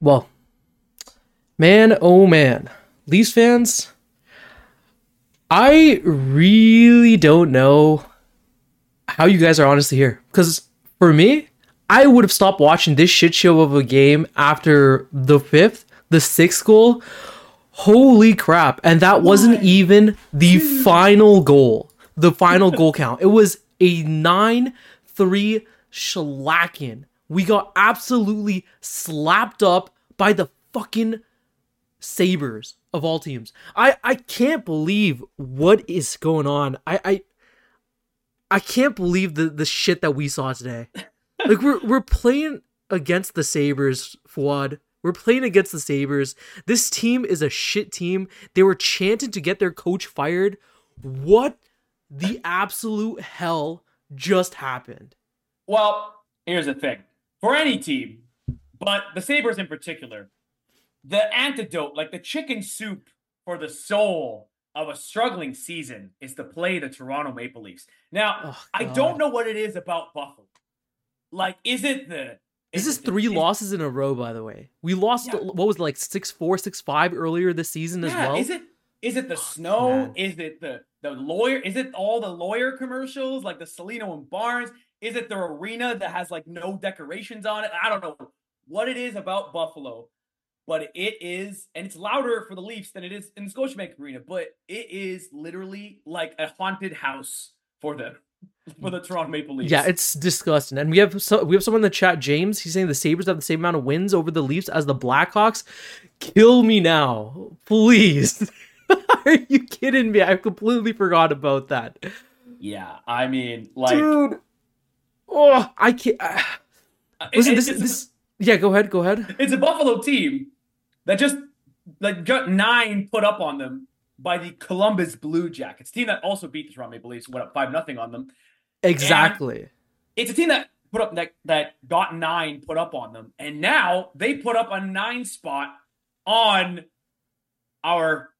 Well, man, oh man, Leafs fans, I really don't know how you guys are honestly here. Because for me, I would have stopped watching this shit show of a game after the fifth, the sixth goal. Holy crap. And that wasn't even the final goal, the final goal count. It was a 9 3 shellacking. We got absolutely slapped up by the fucking Sabres of all teams. I, I can't believe what is going on. I, I I can't believe the, the shit that we saw today. Like we're we're playing against the Sabres, Fouad. We're playing against the Sabres. This team is a shit team. They were chanting to get their coach fired. What the absolute hell just happened? Well, here's the thing. For any team, but the Sabres in particular, the antidote, like the chicken soup for the soul of a struggling season is to play the Toronto Maple Leafs. Now, Oh, I don't know what it is about Buffalo. Like, is it the This is three is- losses in a row, by the way. We lost Yeah. what was it, like six four, six five earlier this season as well. is it is it the oh, snow? man. Is it the the lawyer? Is it all the lawyer commercials like the Cellino and Barnes? Is it the arena that has like no decorations on it? I don't know what it is about Buffalo, but it is, and it's louder for the Leafs than it is in the Scotiabank Arena. But it is literally like a haunted house for the for the Toronto Maple Leafs. Yeah, it's disgusting. And we have so, we have someone in the chat, James. He's saying the Sabres have the same amount of wins over the Leafs as the Blackhawks. Kill me now, please. Are you kidding me? I completely forgot about that, yeah. I mean, like, dude. Oh, I can't. Uh, listen, it- this this. Yeah, go ahead. Go ahead. it's a Buffalo team that just like got nine put up on them by the Columbus Blue Jackets, team that also beat the Toronto Maple Leafs, went up five nothing on them. Exactly. It's a team that put up that that got nine put up on them, and now they put up a nine spot on our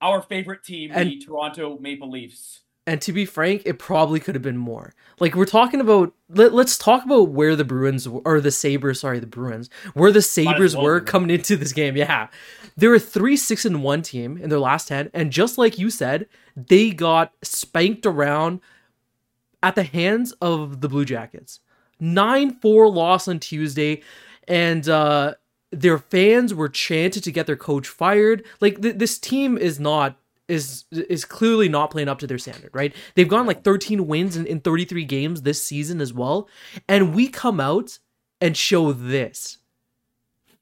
our favorite team, the Toronto Maple Leafs. And to be frank, it probably could have been more. Like we're talking about, let, us talk about where the Bruins or the Sabres, sorry, the Bruins, where the Sabres well were be. coming into this game. Yeah, they were three six and one team in their last ten, and just like you said, they got spanked around at the hands of the Blue Jackets. Nine four loss on Tuesday, and uh, their fans were chanted to get their coach fired. Like th- this team is not is is clearly not playing up to their standard, right? They've gone like 13 wins in, in 33 games this season as well. And we come out and show this.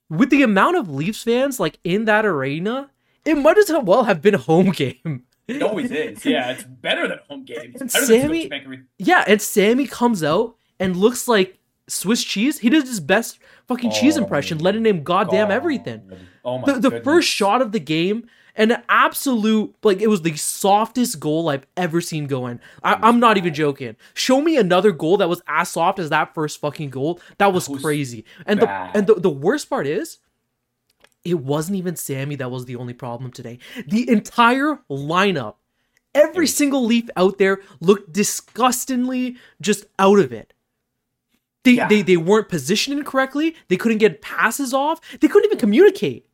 With the amount of Leafs fans like in that arena, it might as well have been a home game. It always is. Yeah, it's better than home games. And Sammy- Yeah, and Sammy comes out and looks like Swiss cheese. He did his best fucking cheese Oh, impression, letting him goddamn God. everything. Oh my the, the first shot of the game an absolute like it was the softest goal i've ever seen go in I, i'm not even joking show me another goal that was as soft as that first fucking goal that was, That was crazy and the and the, the worst part is it wasn't even sammy that was the only problem today the entire lineup every single leaf out there looked disgustingly just out of it they, Yeah. they they weren't positioning correctly. They couldn't get passes off. They couldn't even communicate.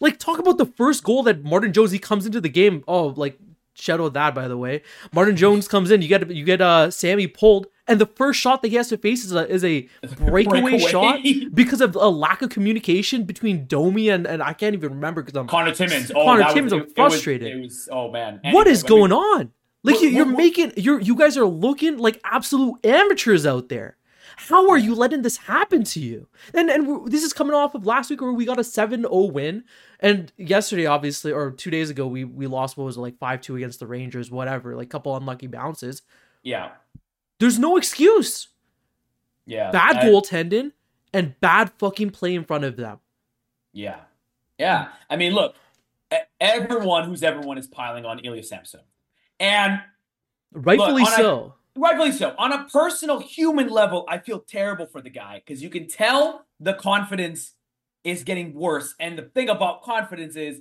Like talk about the first goal that Martin Jones he comes into the game. Oh, like shout out that by the way. Martin Jones comes in. You get you get uh Sammy pulled, and the first shot that he has to face is a is a breakaway, Breakaway. shot because of a lack of communication between Domi and and I can't even remember because I'm Connor Timmins. Oh, Connor Timmins, was, I'm it- frustrated. It was, it was oh man. what is going on? Like What- you, what- making you're you guys are looking like absolute amateurs out there. How are you letting this happen to you? And and we're- this is coming off of last week where we got a 7-0 win, and yesterday obviously or two days ago we we lost what was it like five two against the Rangers, whatever, like couple unlucky bounces. Yeah. There's no excuse. Yeah. Bad I- goaltending and bad fucking play in front of them. Yeah. Yeah. I mean, look, everyone who's everyone is piling on Ilya Samson. And Rightfully a- so. Rightfully so. On a personal human level, I feel terrible for the guy because you can tell the confidence is getting worse. And the thing about confidence is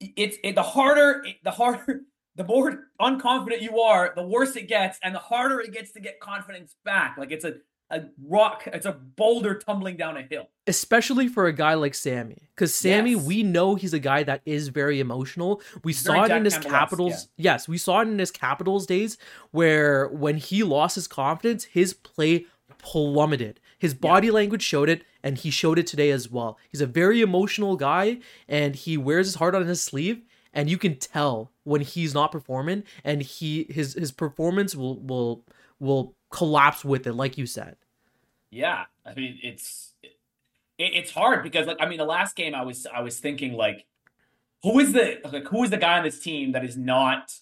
it's it, the harder the harder the more unconfident you are, the worse it gets, and the harder it gets to get confidence back. Like it's a a rock, it's a boulder tumbling down a hill. Especially for a guy like Sammy. Because Sammy, Yes. we know he's a guy that is very emotional. We He's saw it in his Capitals. Yes, we saw it in his Capitals days where when he lost his confidence, his play plummeted. His body language showed it, and he showed it today as well. He's a very emotional guy, and he wears his heart on his sleeve. And you can tell when he's not performing, and he his his performance will will will collapse with it, like you said. Yeah, I mean it's it, it's hard because like I mean the last game I was I was thinking like who is the like who is the guy on this team that is not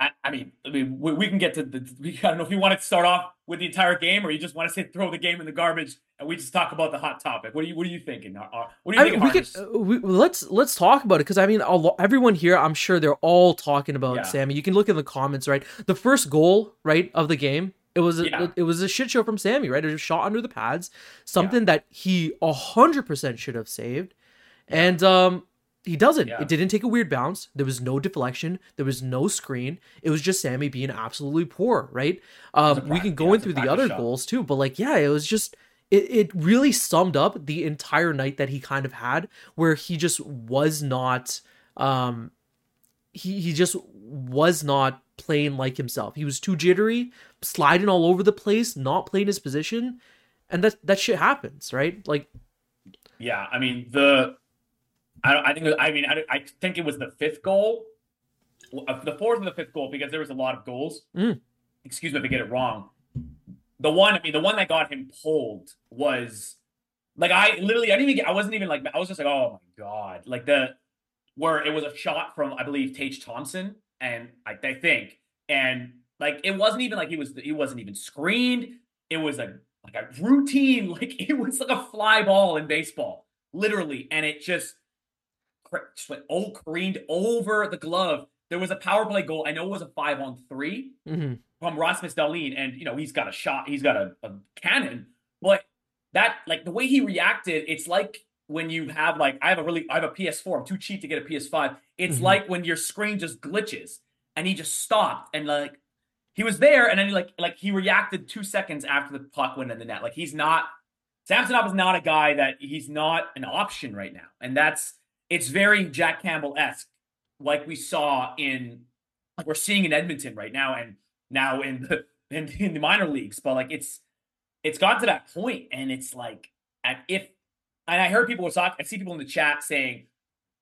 I, I mean I mean we, we can get to the we, I don't know if you want to start off with the entire game or you just want to say throw the game in the garbage and we just talk about the hot topic. What are you what are you thinking? What are you I mean, we could uh, we, let's let's talk about it because I mean, a lo- everyone here, I'm sure they're all talking about Yeah. Sammy. You can look in the comments, right? The first goal, right, of the game, it was a, Yeah. it, was a shit show from Sammy, right? It was shot under the pads, something that he hundred percent should have saved, and um, he doesn't. Yeah. It didn't take a weird bounce. There was no deflection. There was no screen. It was just Sammy being absolutely poor, right? Um, we can yeah, go in through the other shot. goals too, but like, yeah, it was just it, it really summed up the entire night that he kind of had where he just was not um he he just was not playing like himself. He was too jittery, sliding all over the place, not playing his position, and that that shit happens, right? Like Yeah, I mean the, I don't- I think I mean I, I think it was the fifth goal, uh, the fourth and the fifth goal because there was a lot of goals. Mm. Excuse me if I get it wrong. The one I mean the one that got him pulled was like I literally I didn't even get, I wasn't even like I was just like oh my god like the where it was a shot from I believe Tage Thompson and I, I think and like it wasn't even like he was he wasn't even screened. It was a like a routine like it was like a fly ball in baseball literally and it just just went oh careened over the glove. There was a power play goal. I know it was a five on three mhm. from Rasmus Dahlin, and you know he's got a shot, he's got a, a cannon, but that like the way he reacted, it's like when you have like I have a really I have a PS4, I'm too cheap to get a PS5. It's Mhm. like when your screen just glitches and he just stopped and like he was there and then he like like he reacted two seconds after the puck went in the net. Like he's not Samsonov is not a guy that he's not an option right now, and that's it's very Jack Campbell esque, like we saw in we're seeing in Edmonton right now, and now in the in, in the minor leagues. But like it's it's got to that point, and it's like and if and I heard people was talking, I see people in the chat saying,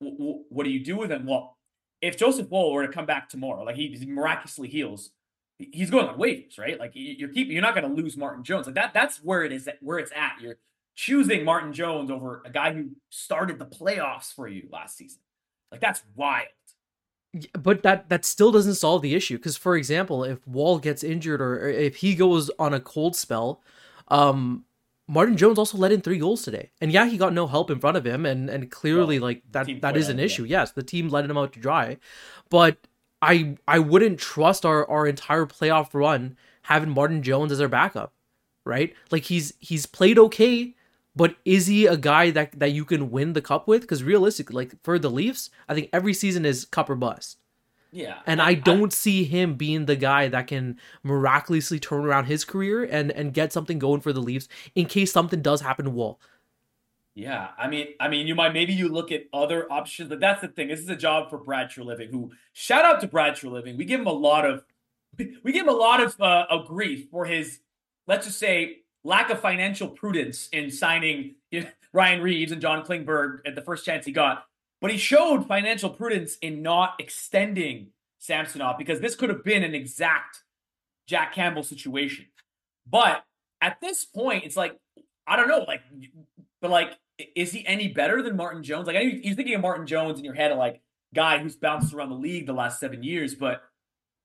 "W- w- "What do you do with him?" Well, if Joseph Woll were to come back tomorrow, like he miraculously heals, he's going on waivers, right? Like you- you're keeping, you're not going to lose Martin Jones. Like that, that's where it is, where it's at. You're choosing Martin Jones over a guy who started the playoffs for you last season. Like that's wild. But that that still doesn't solve the issue because for example if Woll gets injured or, if he goes on a cold spell um martin jones also let in three goals today and yeah he got no help in front of him and and clearly like that that is an out, yeah. issue yes the team let him out to dry but i i wouldn't trust our our entire playoff run having martin jones as our backup right like he's he's played okay but is he a guy that that you can win the cup with because realistically like for the leafs i think every season is cup or bust Yeah, and I don't see him being the guy that can miraculously turn around his career and and get something going for the Leafs in case something does happen to Woll. Yeah, I mean, I mean, you might maybe you look at other options, but that's the thing. This is a job for Brad Treliving. Who shout out to Brad Treliving. We give him a lot of, we give him a lot of uh, of grief for his, let's just say, lack of financial prudence in signing Ryan Reaves and John Klingberg at the first chance he got. But he showed financial prudence in not extending Samsonov because this could have been an exact Jack Campbell situation. But at this point, it's like I don't know, like, but like, is he any better than Martin Jones? Like, I know you- you're thinking of Martin Jones in your head, like guy who's bounced around the league the last seven years, but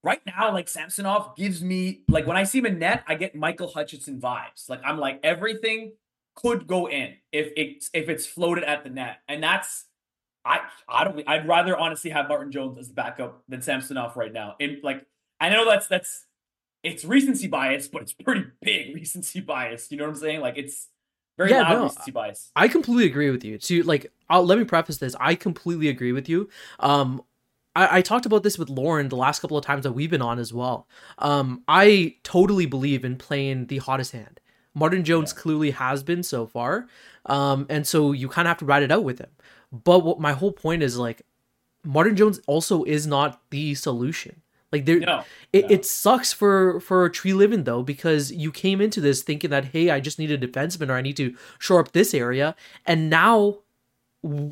right now, like Samsonov gives me like when I see him in net, I get Michael Hutchinson vibes. Like I'm like everything could go in if it's if it's floated at the net, and that's I I don't I'd rather honestly have Martin Jones as the backup than Samsonov right now. And like I know that's that's it's recency bias, but it's pretty big recency bias. You know what I'm saying? Like it's very Yeah, loud no, recency bias. I completely agree with you. To like, I'll, let me preface this. I completely agree with you. Um, I, I talked about this with Lauren the last couple of times that we've been on as well. Um, I totally believe in playing the hottest hand. Martin Jones Yeah. clearly has been so far. Um, and so you kind of have to ride it out with him. But what my whole point is like, Martin Jones also is not the solution. Like there, No, it, no. it sucks for for Treliving though because you came into this thinking that hey I just need a defenseman or I need to shore up this area and now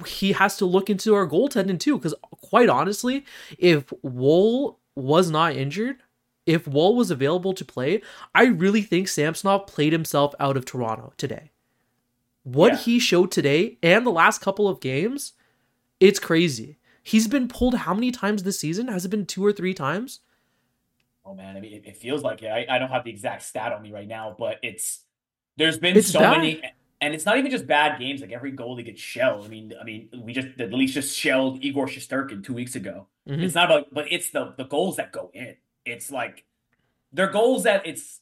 he has to look into our goaltending too because quite honestly if Woll was not injured if Woll was available to play I really think Samsonov played himself out of Toronto today what Yeah. he showed today and the last couple of games it's crazy he's been pulled how many times this season has it been two or three times Oh man, I mean, it, it feels like it. I, I don't have the exact stat on me right now, but it's there's been It's so bad. many, and it's not even just bad games. Like every goalie gets shelled. I mean, I mean, we just the Leafs just shelled Igor Shesterkin two weeks ago. Mhm. It's not about, but it's the the goals that go in. It's like they're goals that it's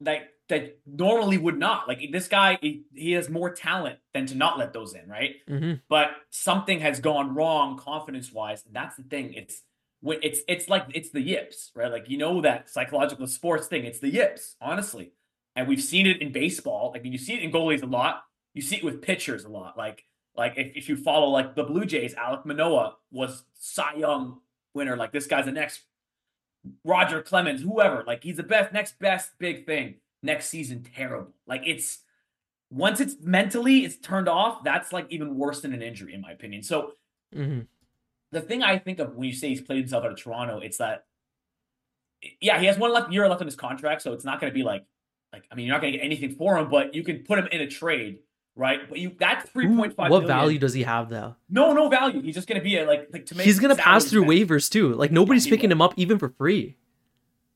like that normally would not. Like this guy, he, he has more talent than to not let those in, right? hmm but something has gone wrong confidence wise that's the thing it's when it's it's like it's the yips right like you know that psychological sports thing it's the yips honestly and we've seen it in baseball. Like you see it in goalies a lot. You see it with pitchers a lot. Like like if, if you follow like the blue jays alek manoah was cy young winner. Like this guy's the next roger clemens whoever. Like he's the best next best big thing. Next season terrible. Like it's once it's mentally it's turned off that's like even worse than an injury in my opinion. So mm-hmm. the thing i think of when you say he's played himself out of toronto it's that yeah he has one left year left on his contract so it's not going to be like like i mean you're not going to get anything for him but you can put him in a trade right but you that's 3.5 What million. value does he have though? no no value he's just going to be a like like to make He's gonna pass through waivers too. Like nobody's he picking will. him up even for free.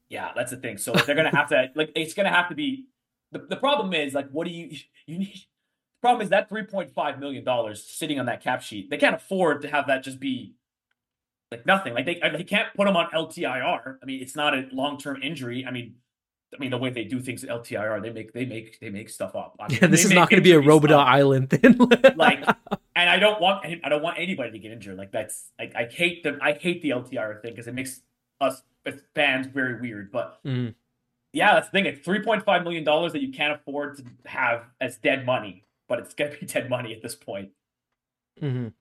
Yeah, that's the thing. So they're gonna have to like it's gonna have to be the, the problem is like what do you you need the problem is that three point five million dollars sitting on that cap sheet. They can't afford to have that just be like nothing. Like they they can't put him on LTIR. I mean, it's not a long term injury. I mean, I mean the way they do things at LTIR, they make they make they make stuff up. I mean, Yeah, this is not going to be a Robida stuff Island thing. like and I don't want I don't want anybody to get injured. Like that's like I hate the I hate the LTR thing because it makes us as fans very weird. But Mm. yeah, that's the thing. It's three point five million dollars that you can't afford to have as dead money, but it's gonna be dead money at this point. Mhm.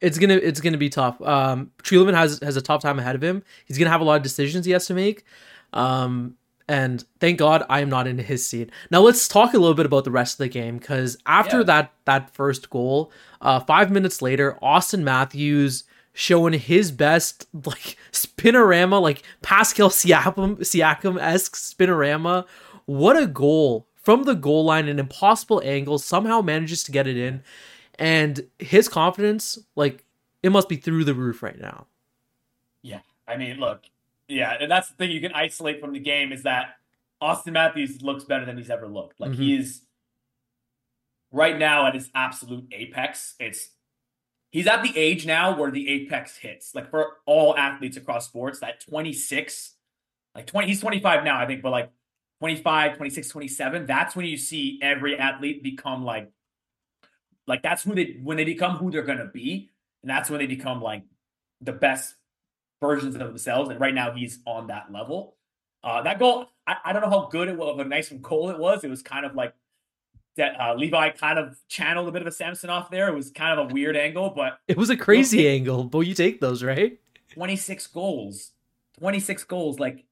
It's gonna it's gonna be tough. Um, Treelman has has a tough time ahead of him. He's gonna have a lot of decisions he has to make. Um, and thank God I am not in his seat. Now let's talk a little bit about the rest of the game because after Yeah. that that first goal, uh, five minutes later, Auston Matthews showing his best like spinorama, like Pascal Siakam Siakam esque spinorama. What a goal from the goal line, an impossible angle, somehow manages to get it in, and his confidence, like it must be through the roof right now. Yeah, I mean, look, yeah, and that's the thing you can isolate from the game is that Auston Matthews looks better than he's ever looked. Like he mm-hmm. is right now at his absolute apex. It's he's at the age now where the apex hits. Like for all athletes across sports, that 26, like 20, he's 25 now, I think, but like 25, 26, 27, that's when you see every athlete become like like that's who they when they become who they're gonna be, and that's when they become like the best versions of themselves. And right now he's on that level. Uh, that goal, I, I don't know how good it was, of nice nice goal it was. It was kind of like that uh, Levi kind of channeled a bit of a Samsonov there. It was kind of a weird angle, but It was a crazy Well, angle, but you take those, right? 26 goals, 26 goals. Like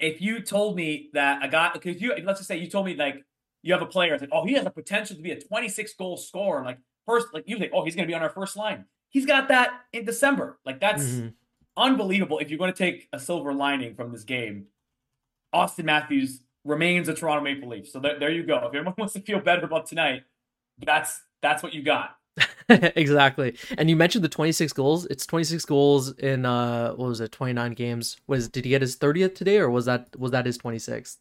if you told me that a guy, if you let's just say you told me like you have a player, like oh he has a potential to be a 26 goal scorer, like first like you think oh he's gonna be on our first line. He's got that in December. Like that's Mhm. Unbelievable. If you're going to take a silver lining from this game, Auston Matthews remains a Toronto Maple Leaf. So there, there you go. If anyone wants to feel better about tonight, that's that's what you got. exactly. And you mentioned the 26 goals. It's 26 goals in uh what was it? 29 games. Was did he get his 30th today or was that was that his 26th?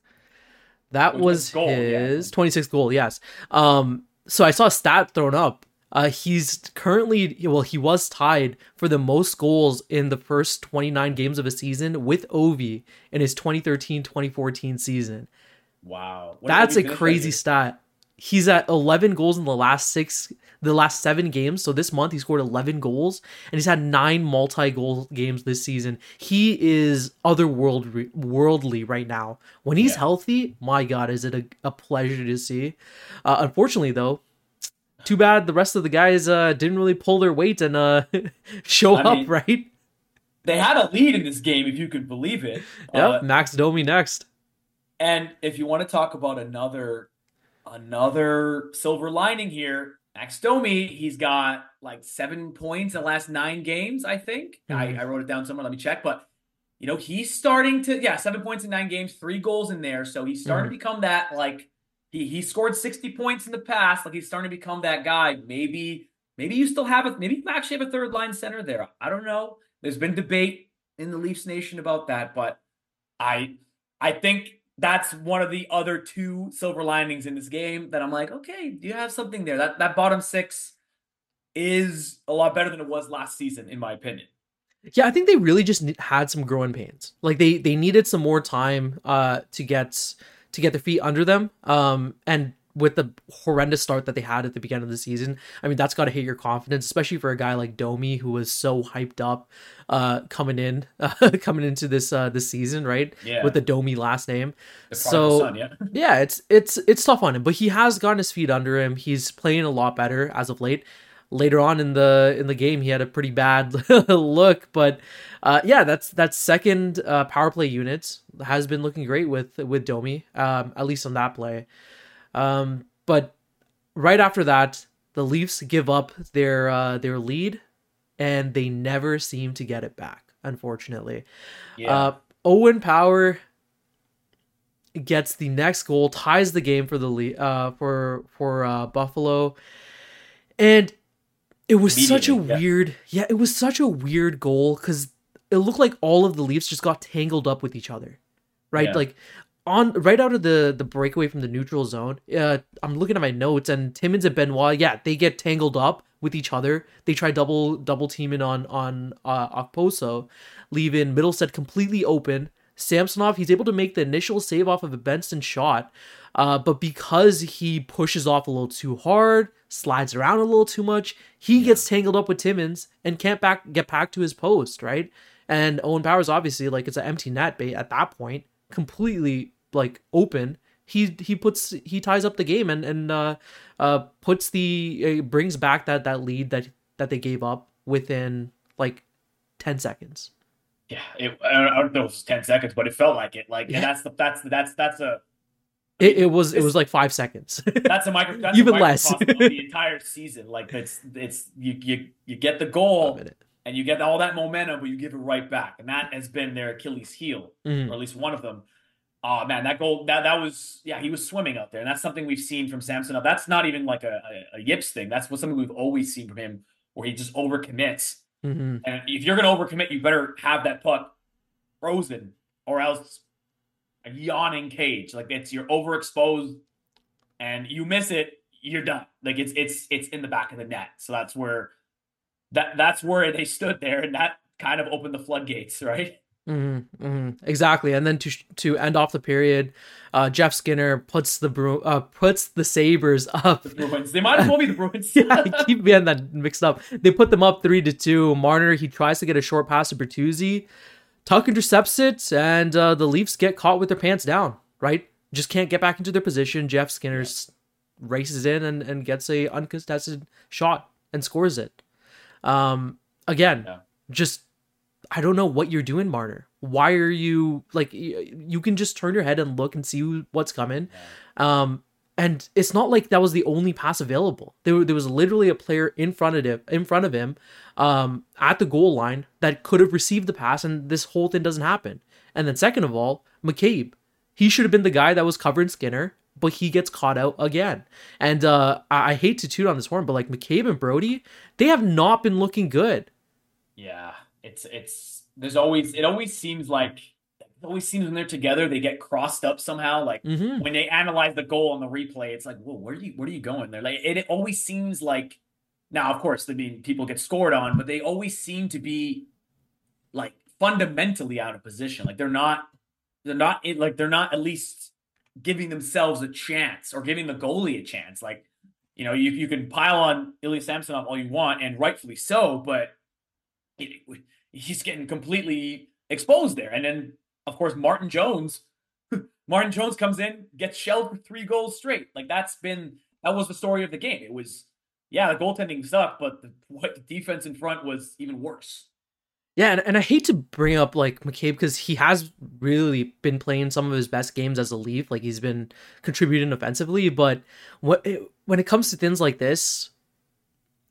That was was his goal, yeah. his 26th goal, yes. Um so I saw a stat thrown up. Uh he's currently well he was tied for the most goals in the first 29 games of a season with Ovi in his 2013-2014 season. Wow, That's a that crazy stat. he's at 11 goals in the last six the last seven games so this month he scored 11 goals and he's had nine multi-goal games this season he is otherworldly worldly right now when he's Yeah. healthy my god is it a, a pleasure to see uh, unfortunately though too bad the rest of the guys uh, didn't really pull their weight and uh, show I up mean, right They had a lead in this game, if you could believe it. yep Uh, max domi next And if you want to talk about another another silver lining here, Max Domi, he's got like seven points in the last nine games, I think. Mhm. I, I wrote it down somewhere. Let me check. But you know, he's starting to yeah, seven points in nine games, three goals in there. So he's starting to become that like he he scored 60 points in the past. Like he's starting to become that guy. Maybe maybe you still have a maybe you actually have a third line center there. I don't know. There's been debate in the Leafs Nation about that, but I I think that's one of the other two silver linings in this game that I'm like, okay, do you have something there. That that bottom six is a lot better than it was last season, in my opinion. Yeah, I think they really just had some growing pains. Like they they needed some more time uh to get to get their feet under them. Um and with the horrendous start that they had at the beginning of the season, I mean that's got to hit your confidence, especially for a guy like Domi who was so hyped up uh coming in uh, coming into this uh this season, right? Yeah. With the Domi last name. So- son, yeah. Yeah, it's it's it's tough on him, but he has gotten his feet under him. He's playing a lot better as of late. Later on in the in the game, he had a pretty bad look, but uh, yeah, that's that second uh, power play unit has been looking great with with Domi, um, at least on that play. Um, but right after that, the Leafs give up their uh, their lead, and they never seem to get it back. Unfortunately, Yeah. uh, Owen Power gets the next goal, ties the game for the le- uh for for uh, Buffalo, and it was such a yeah. weird yeah it was such a weird goal because it looked like all of the Leafs just got tangled up with each other, right? Yeah. Like on right out of the the breakaway from the neutral zone. Uh, I'm looking at my notes and Timmins and Benoit, yeah, they get tangled up with each other. They try double double teaming on on uh, Okposo, leaving Mittelstadt completely open. Samsonov, he's able to make the initial save off of a Benson shot, uh, but because he pushes off a little too hard, slides around a little too much, he gets tangled up with Timmins and can't back get back to his post, right? And Owen Powers obviously like it's an empty net bait at that point, completely like open. He he puts he ties up the game and and uh, uh puts the uh, brings back that that lead that that they gave up within like ten seconds. Yeah, it, I don't- I don't know if it was ten seconds, but it felt like it. Like, Yeah. that's the that's that's that's a It, it was it was like five seconds. that's a micro that's Even a less. the entire season. Like it's it's you you you get the goal and you get all that momentum, but you give it right back, and that has been their Achilles heel, Mhm. or at least one of them. Oh man, that goal that that was yeah, he was swimming out there, and that's something we've seen from Samson. Samsonov. That's not even like a, a, a yips thing. That's what something we've always seen from him, where he just overcommits. Mhm. And if you're gonna overcommit, you better have that puck frozen, or else a yawning cage. Like it's you're overexposed, and you miss it, you're done. Like it's it's it's in the back of the net. So that's where that that's where they stood there, and that kind of opened the floodgates, right? Hmm hmm Exactly, and then to to end off the period, uh, Jeff Skinner puts the Bru- uh, puts the Sabres up. The Bruins. They might as well be the Bruins. yeah, I keep getting that mixed up. They put them up three to two. Marner he tries to get a short pass to Bertuzzi. Tuch intercepts it, and uh, the Leafs get caught with their pants down. Right, just can't get back into their position. Jeff Skinner races in and, and gets a uncontested shot and scores it. Um, again, Yeah. just I don't know what you're doing, Marner. Why are you like you can just turn your head and look and see who- what's coming. Um, and it's not like that was the only pass available. There, there was literally a player in front of him, in front of him, um, at the goal line that could have received the pass, and this whole thing doesn't happen. And then second of all, McCabe, he should have been the guy that was covering Skinner, but he gets caught out again. And uh, I, I hate to toot on this horn, but like McCabe and Brodie, they have not been looking good. Yeah, it's it's there's always it always seems like it always seems when they're together they get crossed up somehow. Like hmm when they analyze the goal on the replay, it's like, whoa, where are you where are you going there? Like it, it always seems like now, of course, I mean people get scored on, but they always seem to be like fundamentally out of position. Like they're not they're not like they're not at least giving themselves a chance or giving the goalie a chance. Like, you know, you, you can pile on Ilya Samsonov all you want, and rightfully so, but he's getting completely exposed there. And then, of course, Martin Jones, Martin Jones comes in, gets shelled for three goals straight. Like that's been that was the story of the game. It was, yeah, the goaltending sucked, but the, what the defense in front was even worse. Yeah, and, and I hate to bring up like McCabe because he has really been playing some of his best games as a Leaf. Like he's been contributing offensively, but what it, when it comes to things like this,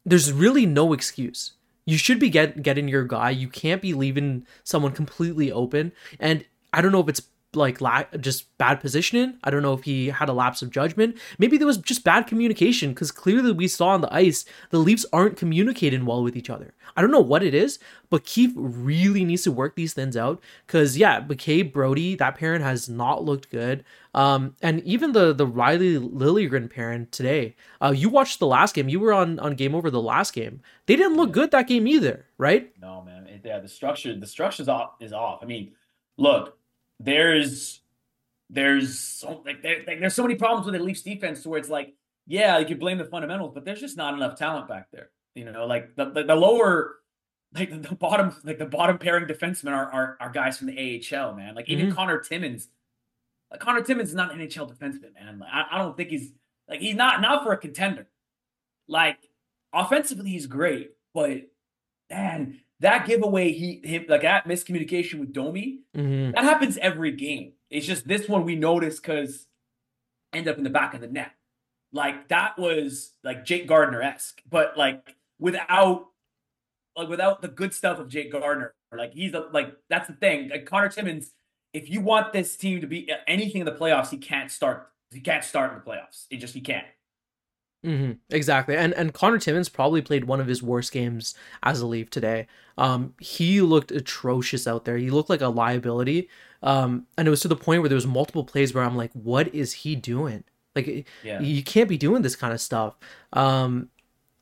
there's really no excuse. You should be get, getting your guy. You can't be leaving someone completely open. And I don't know if it's like la- just bad positioning. I don't know if he had a lapse of judgment. Maybe there was just bad communication because clearly we saw on the ice the Leafs aren't communicating well with each other. I don't know what it is, but Keefe really needs to work these things out because yeah, McCabe Brodie that parent has not looked good. Um, and even the the Rielly Liljegren parent today. Uh, you watched the last game. You were on on game over the last game. They didn't look good that game either, right? No, man. Yeah, the structure the structure's off is off. I mean, look there's there's so like, there, like, there's so many problems with the Leafs defense to where it's like, yeah, you can blame the fundamentals, but there's just not enough talent back there. You know, like the the, the lower like the, the, bottom like the bottom pairing defensemen are, are are guys from the AHL, man. Like even mm-hmm. Connor Timmins. Like Connor Timmins is not an NHL defenseman, man. Like, I, I don't think he's like he's not not for a contender. Like offensively, he's great, but man, that giveaway he him like that miscommunication with Domi, mm-hmm. that happens every game. It's just this one we noticed because end up in the back of the net. Like that was like Jake Gardiner esque, but like without like without the good stuff of Jake Gardiner. Like he's a, like that's the thing. Like Connor Timmins, if you want this team to be anything in the playoffs, he can't start. He can't start in the playoffs. It just he can't. Mm-hmm, exactly, and and Connor Timmins probably played one of his worst games as a Leaf today. Um, he looked atrocious out there. He looked like a liability. Um, and it was to the point where there was multiple plays where I'm like, what is he doing? Like, yeah. you can't be doing this kind of stuff. Um,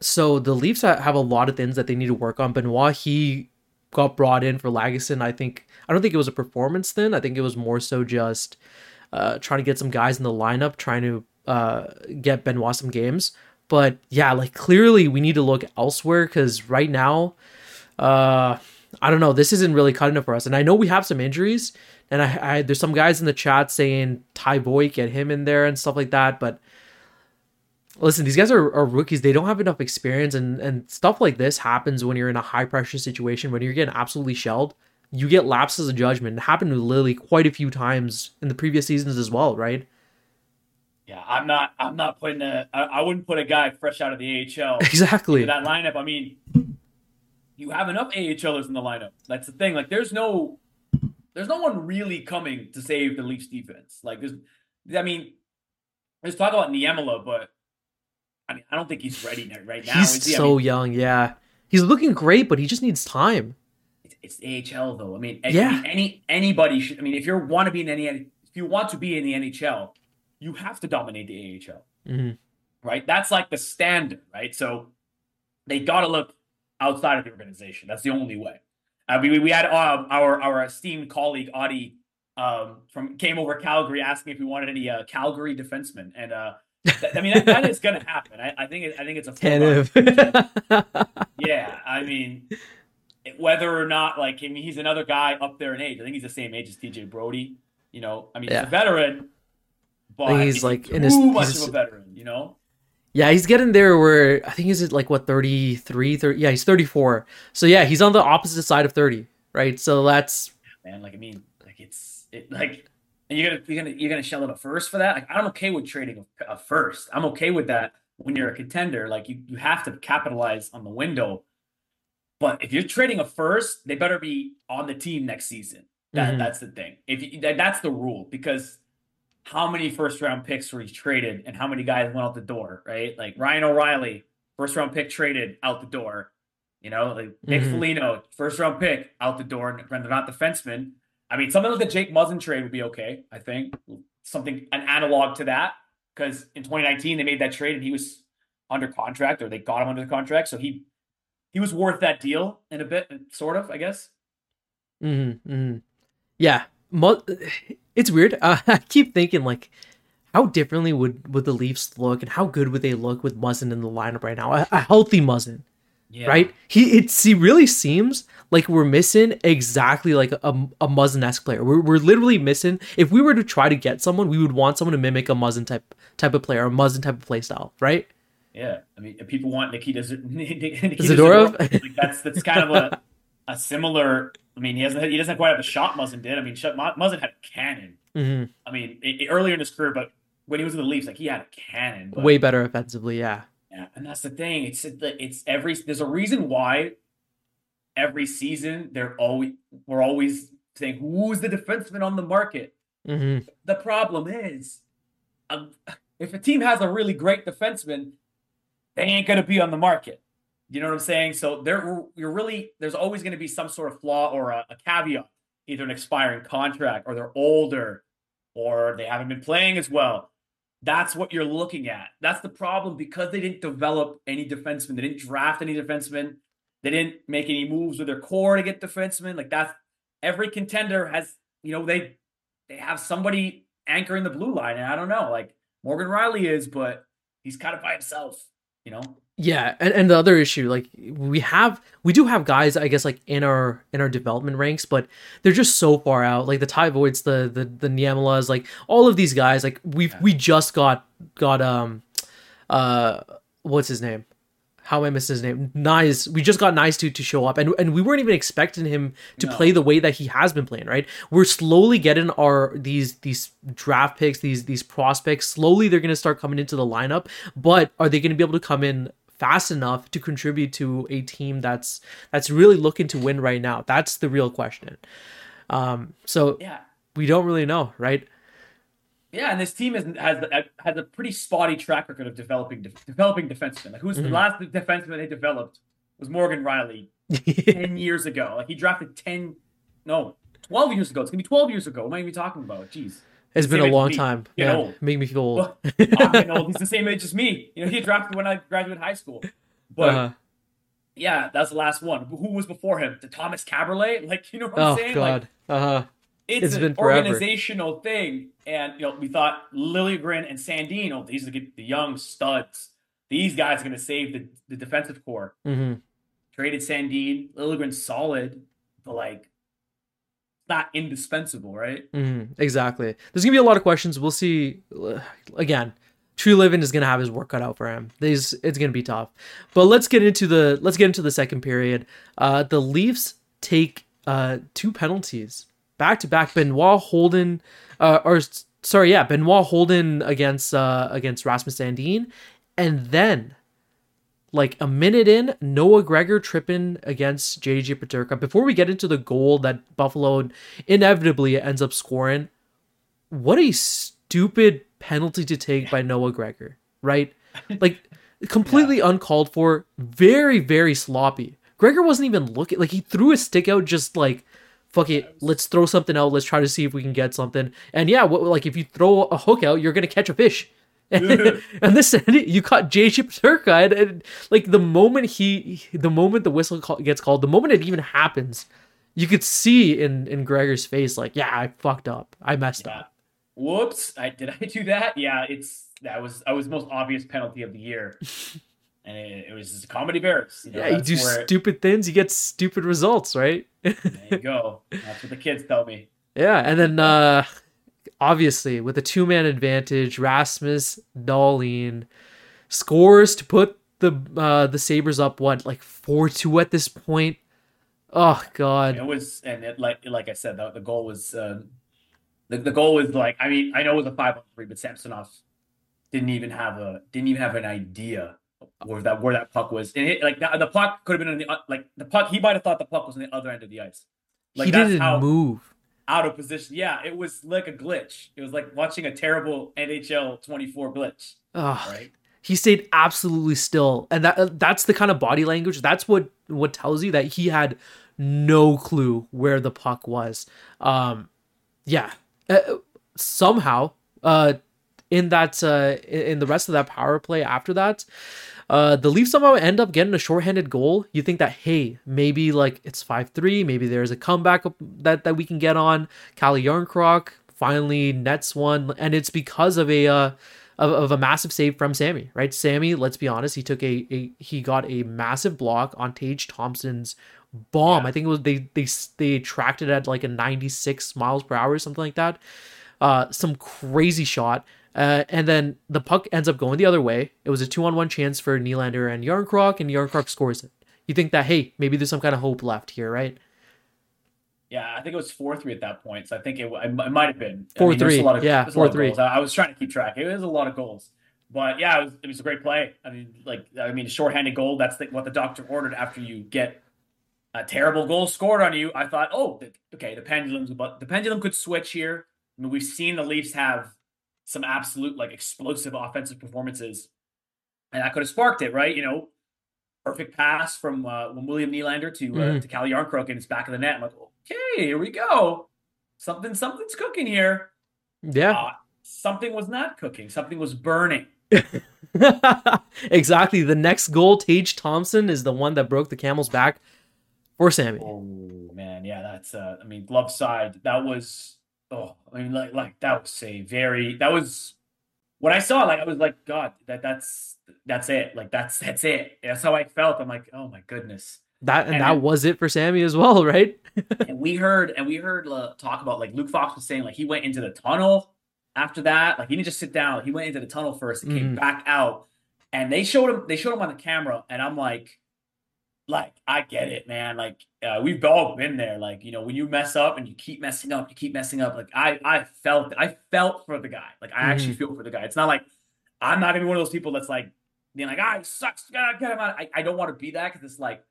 so the Leafs have a lot of things that they need to work on. Benoit, he got brought in for Lagesson. I think I don't think it was a performance thing. I think it was more so just uh, trying to get some guys in the lineup, trying to uh, get Benoit some games. But yeah, like clearly we need to look elsewhere because right now, uh, I don't know, this isn't really cutting it for us. And I know we have some injuries, and I, I there's some guys in the chat saying Ty Voit, get him in there and stuff like that. But listen, these guys are, are rookies. They don't have enough experience, and and stuff like this happens when you're in a high pressure situation when you're getting absolutely shelled. You get lapses of judgment. It happened to Lily quite a few times in the previous seasons as well, right? Yeah, I'm not. I'm not putting a. I, I wouldn't put a guy fresh out of the AHL exactly that lineup. I mean, you have enough AHLers in the lineup. That's the thing. Like, there's no, there's no one really coming to save the Leafs defense. Like, there's, I mean, let's talk about Niemela, but I mean, I don't think he's ready right now. He's he? so I mean, young. Yeah, he's looking great, but he just needs time. It's, it's AHL though. I mean, yeah. any anybody should. I mean, if you want to be in any, if you want to be in the NHL you have to dominate the AHL, mm-hmm. right? That's like the standard, right? So they got to look outside of the organization. That's the only way. Uh, we we had um, our our esteemed colleague Audie um, from Game Over Calgary asking if we wanted any uh, Calgary defensemen, and uh, th- I mean that, that is going to happen. I, I, think it, I think it's a tentative. yeah, I mean whether or not like I mean he's another guy up there in age. I think he's the same age as TJ Brodie. You know, I mean yeah. he's a veteran, but he's like in his too much he's, of a veteran, you know. Yeah, he's getting there where I think he's at like what 33, 30, yeah, he's 34. So yeah, he's on the opposite side of 30, right? So that's man, like I mean, like it's it like and you're gonna you're gonna you're gonna shell out a first for that. Like I'm okay with trading a, a first. I'm okay with that when you're a contender. Like you you have to capitalize on the window. But if you're trading a first, they better be on the team next season. That mm-hmm. that's the thing. If you, that, that's the rule because how many first round picks were he traded and how many guys went out the door, right? Like Ryan O'Reilly, first round pick traded out the door. You know, like Nick mm-hmm. Foligno, first round pick out the door, and they're not defensemen. I mean, something like the Jake Muzzin trade would be okay. I think something an analog to that because in 2019 they made that trade and he was under contract or they got him under the contract, so he he was worth that deal in a bit, sort of, I guess. Hmm. Mm-hmm. Yeah, it's weird. Uh, I keep thinking like, how differently would would the Leafs look, and how good would they look with Muzzin in the lineup right now? A, a healthy Muzzin, Yeah. right? He it's he really seems like we're missing exactly like a, a Muzzin esque player. We're we're literally missing. If we were to try to get someone, we would want someone to mimic a Muzzin type type of player, a Muzzin type of play style, right? Yeah, I mean, people want Nikita, Z- Nikita Zadorov? Zadorov, like that's that's kind of a, a similar. I mean, he hasn't he doesn't quite have the shot Muzzin did. I mean, Muzzin had a cannon. hmm I mean, i- i- earlier in his career, but when he was in the Leafs, like he had a cannon. But, Way better offensively, yeah. yeah, and that's the thing. It's it's every there's a reason why every season they're always we're always saying who's the defenseman on the market. Mm-hmm. The problem is, um, if a team has a really great defenseman, they ain't gonna be on the market. You know what I'm saying? So there, you're really there's always going to be some sort of flaw or a, a caveat, either an expiring contract, or they're older, or they haven't been playing as well. That's what you're looking at. That's the problem because they didn't develop any defensemen. They didn't draft any defensemen. They didn't make any moves with their core to get defensemen. Like that's every contender has, you know, they they have somebody anchoring the blue line, and I don't know, like Morgan Rielly is, but he's kind of by himself, you know. Yeah, and, and the other issue, like we have, we do have guys, I guess, like in our in our development ranks, but they're just so far out. Like the Ty Voits, the the the Niemelas, like all of these guys, like we have Yeah. we just got got um, uh, what's his name? How am I missing his name? Knies. We just got Knies to to show up, and and we weren't even expecting him to No. play the way that he has been playing. Right? We're slowly getting our these these draft picks, these these prospects. Slowly, they're gonna start coming into the lineup, but are they gonna be able to come in? Fast enough to contribute to a team that's that's really looking to win right now that's the real question um so Yeah, we don't really know right yeah, and this team has has has a pretty spotty track record of developing developing defensemen. Like who's Mhm. the last defenseman they developed was Morgan Rielly ten years ago. Like he drafted ten, no, twelve years ago. It's gonna be twelve years ago. What am I even talking about? Jeez. It's been a long me. time Get yeah old. make me feel old Well, getting old. He's the same age as me. You know, he dropped when I graduated high school. But Uh-huh. yeah, that's the last one. Who was before him? The Tomas Kaberle? Like, you know what I'm oh saying? Like, uh-huh it's, It's an organizational thing. And you know, we thought Liljegren and Sandino, these are the, the young studs. These guys are going to save the, the defensive core. hmm Traded Sandin, Liljegren's solid, but like not indispensable, right? hmm exactly there's gonna be a lot of questions we'll see again Treliving is gonna have his work cut out for him. These it's gonna be tough. But let's get into the let's get into the second period. Uh the Leafs take uh two penalties back to back. Benoit holding uh or sorry, yeah, Benoit holding against uh against Rasmus Sandin. And then like a minute in, Noah Gregor tripping against JJ Peterka. Before we get into the goal that Buffalo inevitably ends up scoring, what a stupid penalty to take by Noah Gregor, right? Like completely uncalled for, very very sloppy. Gregor wasn't even looking like he threw his stick out just like fuck it, let's throw something out, let's try to see if we can get something. And yeah, what, like if you throw a hook out, you're going to catch a fish. and this you caught JJ Peterka and, and like the moment he the moment the whistle call, gets called, the moment it even happens, you could see in in Gregor's face like, yeah, I fucked up. I messed Yeah. up. Whoops! I did I do that? Yeah, it's that was I was most obvious penalty of the year, and it, it was just comedy bears. You know, Yeah, you do stupid things, you get stupid results, right? There you go. That's what the kids tell me. Yeah, and then uh obviously with a two man advantage, Rasmus Dahlin scores to put the uh the Sabres up what like four two at this point. Oh god. It was, and it, like like I said, the, the goal was um, the the goal was like I mean I know it was a five on three, but Samsonov didn't even have a didn't even have an idea where that where that puck was, and it, like the, the puck could have been on the uh, like the puck he might have thought the puck was on the other end of the ice. Like he didn't how move. Out of position. Yeah, it was like a glitch. It was like watching a terrible NHL 24 glitch, right? he stayed absolutely still and that that's the kind of body language that's what what tells you that he had no clue where the puck was um yeah uh, somehow uh in that uh in the rest of that power play after that uh the Leafs somehow end up getting a shorthanded goal you think that hey maybe like it's 5-3 maybe there's a comeback that that we can get on Calle Jarnkrok finally nets one, and it's because of a uh, of, of a massive save from Sammy, right? Sammy, let's be honest, he took a, a he got a massive block on Tage Thompson's bomb. Yeah. I think it was they they they tracked it at like a 96 miles per hour or something like that. Uh, some crazy shot. Uh, and then the puck ends up going the other way. It was a two on one chance for Nylander and Jarnkrok, and Jarnkrok scores it. You think that hey, maybe there's some kind of hope left here, right? Yeah, I think it was four three at that point. So I think it, it might have been I 4-3, a lot of- yeah, there's a lot of 4-3. goals. I, I was trying to keep track. It was a lot of goals, but yeah, it was, it was a great play. I mean, like I mean, a shorthanded goal. That's the, what the doctor ordered after you get a terrible goal scored on you. I thought, oh, okay, the pendulum's but the pendulum could switch here. I mean, we've seen the Leafs have some absolute like explosive offensive performances, and that could have sparked it, right? You know, perfect pass from uh, William Nylander to uh, Mhm. to Calle Jarnkrok in his back of the net. I'm like, okay, here we go. Something, something's cooking here. Yeah. Uh, something was not cooking. Something was burning. exactly. The next goal, Tage Thompson, is the one that broke the camel's back for Sammy. Oh man, yeah, that's. Uh, I mean, left side. That was. Oh, I mean, like, like that was a very. That was when I saw. Like, I was like, God, that that's that's it. Like, that's that's it. That's how I felt. I'm like, oh my goodness. That and, And that then- was it for Sammy as well, right? and we heard and we heard uh, talk about like Luke Fox was saying like he went into the tunnel after that. Like he didn't just sit down. He went into the tunnel first and came Mhm. back out. And they showed him they showed him on the camera and I'm like like I get it, man. Like uh, we've all been there. Like, you know, when you mess up and you keep messing up, you keep messing up. Like I I felt I felt for the guy. Like I actually feel for the guy. It's not like I'm not gonna be one of those people that's like being like, ah, he sucks. Gotta get him out. I, I don't want to be that because it's like,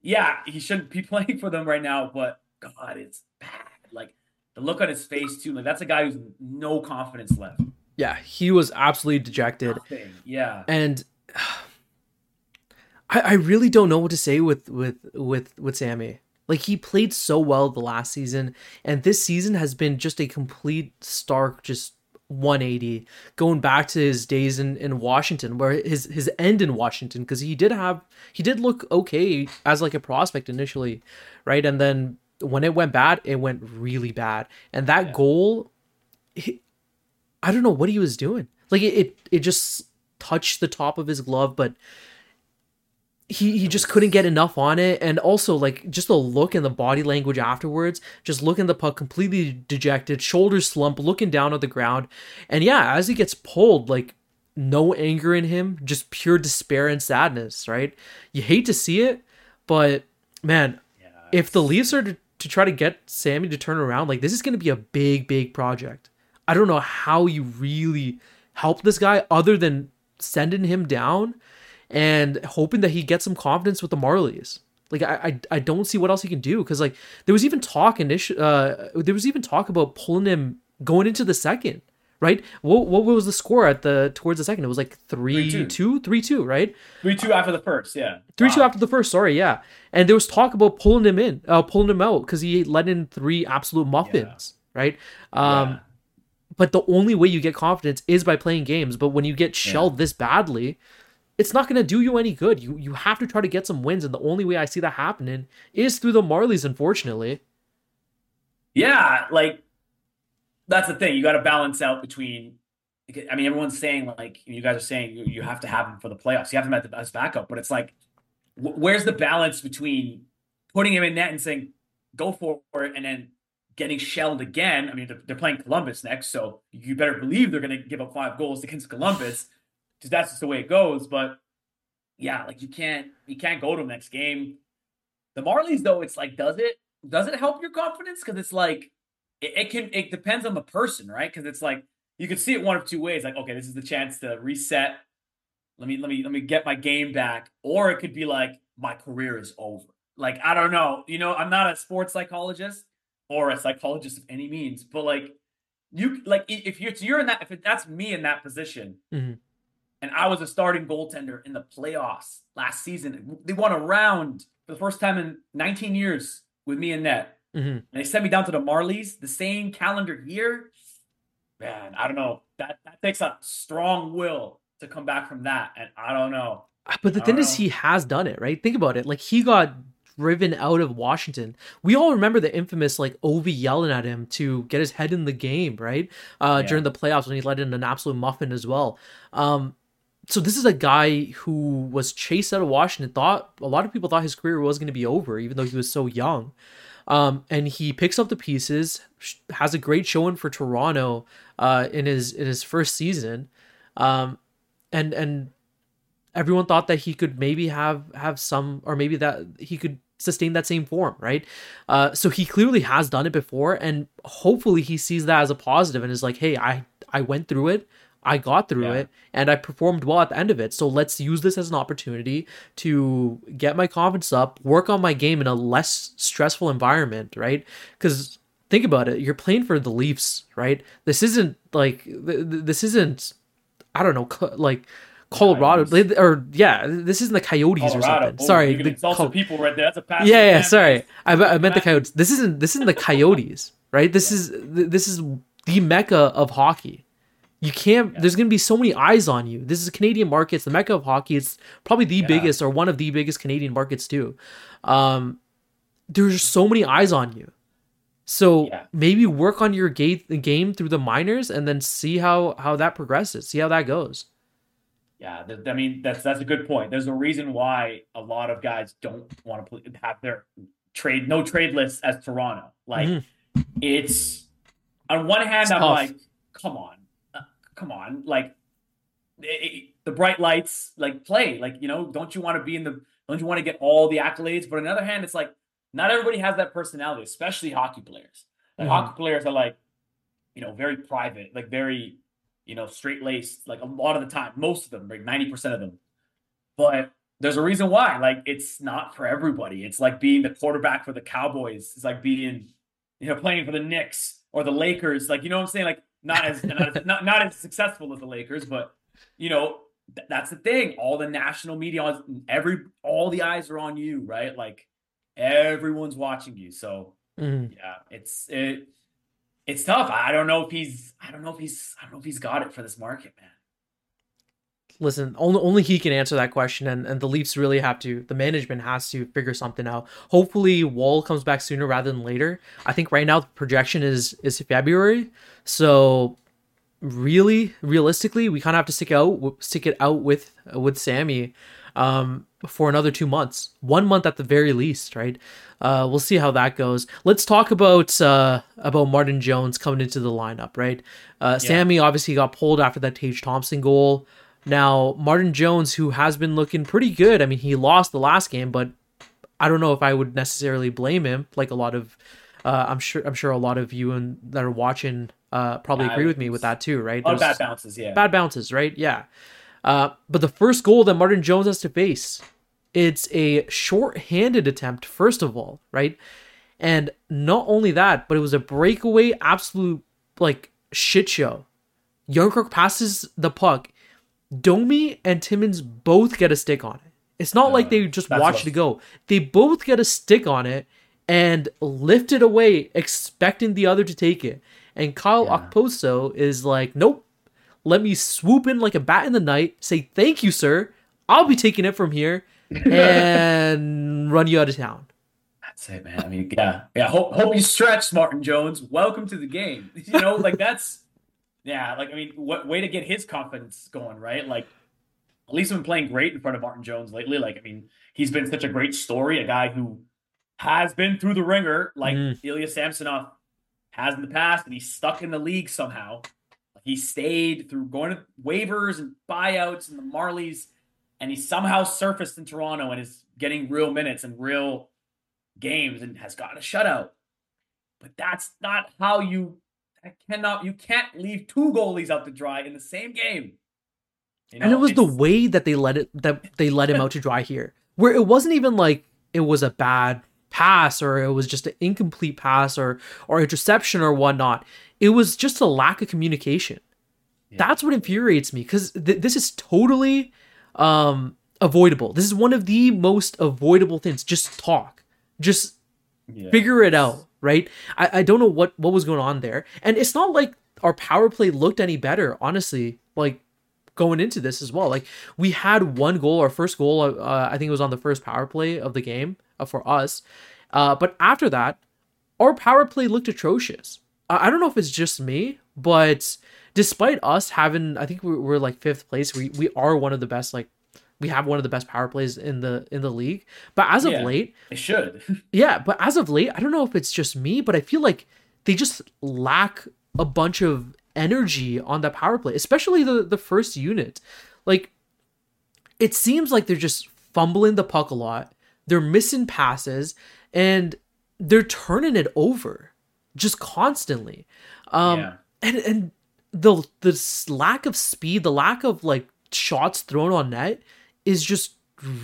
yeah, he shouldn't be playing for them right now, but God, it's bad. Like the look on his face too. Like that's a guy who's no confidence left. Yeah, he was absolutely dejected. Nothing. Yeah. and I, I really don't know what to say with with with with Sammy. Like he played so well the last season, and this season has been just a complete stark just 180 going back to his days in, in Washington where his his end in Washington because he did have he did look okay as like a prospect initially right and then when it went bad it went really bad and that Yeah. goal he, I don't know what he was doing like it, it it just touched the top of his glove but he he just couldn't get enough on it and also like just the look and the body language afterwards just looking at the puck completely dejected shoulders slump looking down at the ground and yeah as he gets pulled like no anger in him just pure despair and sadness right you hate to see it but man Yeah. if the Leafs are to, to try to get Sammy to turn around, like this is going to be a big, big project. I don't know how you really help this guy other than sending him down and hoping that he gets some confidence with the Marlies. Like I, I, I don't see what else he can do because like there was even talk initial, uh, there was even talk about pulling him going into the second, right? What what was the score at the towards the second? It was like three 3-2. two, three two, right? Three two after the first, yeah. Three two after the first, sorry, yeah. And there was talk about pulling him in, uh, pulling him out because he let in three absolute muffins, right? Um, Yeah. but the only way you get confidence is by playing games. But when you get shelled this badly, it's not going to do you any good. You you have to try to get some wins, and the only way I see that happening is through the Marlies. Unfortunately, Yeah, like that's the thing. You got to balance out between. I mean, everyone's saying like you guys are saying you, you have to have him for the playoffs. You have him at the as backup, but it's like, wh- where's the balance between putting him in net and saying go for it, and then getting shelled again? I mean, they're, they're playing Columbus next, so you better believe they're going to give up five goals against Columbus because that's just the way it goes. But yeah, like you can't you can't go to next game. The Marlies, though, it's like, does it does it help your confidence? Because it's like it, it can it depends on the person, right? Because it's like you could see it one of two ways. Like, okay, this is the chance to reset. Let me let me let me get my game back. Or it could be like my career is over. Like I don't know. You know, I'm not a sports psychologist or a psychologist of any means, but like you like if you're you're in that if that's me in that position, Mhm. And I was a starting goaltender in the playoffs last season. They won a round for the first time in 19 years with me and net. Mhm. And they sent me down to the Marlies the same calendar year. Man, I don't know. That that takes a strong will to come back from that. And I don't know. but the thing don't is, know. he has done it, right? Think about it. Like he got driven out of Washington. We all remember the infamous like Ovi yelling at him to get his head in the game, right? Uh, Yeah. During the playoffs when he let in an absolute muffin as well. Um, so this is a guy who was chased out of Washington. Thought a lot of people thought his career was going to be over, even though he was so young. Um, and he picks up the pieces, has a great showing for Toronto uh, in his in his first season, um, and and everyone thought that he could maybe have have some or maybe that he could sustain that same form, right? Uh, so he clearly has done it before, and hopefully he sees that as a positive and is like, hey, I I went through it. I got through Yeah. it and I performed well at the end of it. So let's use this as an opportunity to get my confidence up, work on my game in a less stressful environment, right? Because think about it, you're playing for the Leafs, right? This isn't like th- th- this isn't I don't know, like Colorado Coyotes. or yeah, this isn't the Coyotes or something. Oh, sorry, the Col- people right there. That's a pass. yeah, yeah. man. Sorry, I, I meant the Coyotes. This isn't this isn't the Coyotes, right? This is this is the mecca of hockey. You can't. There's gonna be so many eyes on you. This is Canadian market. It's the mecca of hockey. It's probably the Yeah. biggest or one of the biggest Canadian markets too. Um, there's so many eyes on you. So Yeah. maybe work on your ga- game through the minors and then see how how that progresses. See how that goes. Yeah, th- I mean that's that's a good point. There's a reason why a lot of guys don't want to have their trade no trade lists as Toronto. Like Mhm. it's on one hand, It's I'm tough. like, come on, come on, like it- it- the bright lights, like play, like you know, don't you want to be in the, don't you want to get all the accolades? But on the other hand, it's like not everybody has that personality, especially hockey players. Like Mhm. hockey players are like, you know, very private, like very, you know, straight laced, like a lot of the time, most of them, like 90% of them. But there's a reason why. Like it's not for everybody. It's like being the quarterback for the Cowboys. It's like being, you know, playing for the Knicks or the Lakers. Like, you know what I'm saying? Like not as not as, not, not as successful as the Lakers, but you know, th- that's the thing. All the national media, every all the eyes are on you, right? Like everyone's watching you. So Mhm. yeah, it's it it's tough. I don't know if he's I don't know if he's I don't know if he's got it for this market, man. Listen, only only he can answer that question, and, and the Leafs really have to. The management has to figure something out. Hopefully, Woll comes back sooner rather than later. I think right now the projection is is February, so really, realistically, we kind of have to stick out stick it out with with Sammy um, for another two months, one month at the very least, right? Uh, we'll see how that goes. Let's talk about uh, about Martin Jones coming into the lineup, right? Uh, Sammy obviously got pulled after that Tage Thompson goal. Now Martin Jones, who has been looking pretty good, I mean, he lost the last game, but I don't know if I would necessarily blame him. Like a lot of, uh, I'm sure, I'm sure a lot of you and that are watching uh, probably Yeah, agree with me with that too, right? A lot of There's- bad bounces, yeah. bad bounces, right? Yeah. Uh, but the first goal that Martin Jones has to face, it's a short-handed attempt, first of all, right? And not only that, but it was a breakaway, absolute like shit show. Jarnkrok passes the puck. Domi and Timmins both get a stick on it. It's not like they just watched it go. They both get a stick on it and lift it away, expecting the other to take it. And Kyle Yeah. Okposo is like, nope. Let me swoop in like a bat in the night, say thank you, sir. I'll be taking it from here and run you out of town. That's it, man. I mean, yeah, yeah. Hope hope you stretch, Martin Jones. Welcome to the game. You know, like that's yeah. Like I mean, what way to get his confidence going, right? Like at least been playing great in front of Martin Jones lately. Like I mean, he's been such a great story. A guy who has been through the ringer, like Mm. Ilya Samsonov has in the past, and he's stuck in the league somehow. He stayed through going to waivers and buyouts and the Marlies, and he somehow surfaced in Toronto and is getting real minutes and real games and has gotten a shutout. But that's not how you that cannot you can't leave two goalies out to dry in the same game. You and it know, was the way that they let it that they let him out to dry here, where it wasn't even like it was a bad pass or it was just an incomplete pass or or interception or whatnot. It was just a lack of communication. Yeah. That's what infuriates me because th- this is totally um avoidable. This is one of the most avoidable things. Just talk. Just yeah. figure it out, right? I, I don't know what what was going on there, and it's not like our power play looked any better, honestly. Like going into this as well, like we had one goal, our first goal. Uh, I think it was on the first power play of the game uh, for us. Uh, but after that, our power play looked atrocious. I don't know if it's just me, but despite us having, I think we're, we're like fifth place. We we are one of the best. Like we have one of the best power plays in the in the league. But as of Yeah. late, It should. yeah, but as of late, I don't know if it's just me, but I feel like they just lack a bunch of energy on that power play, especially the the first unit. Like it seems like they're just fumbling the puck a lot. They're missing passes and they're turning it over just constantly. Um Yeah. and and the the lack of speed, the lack of like shots thrown on net is just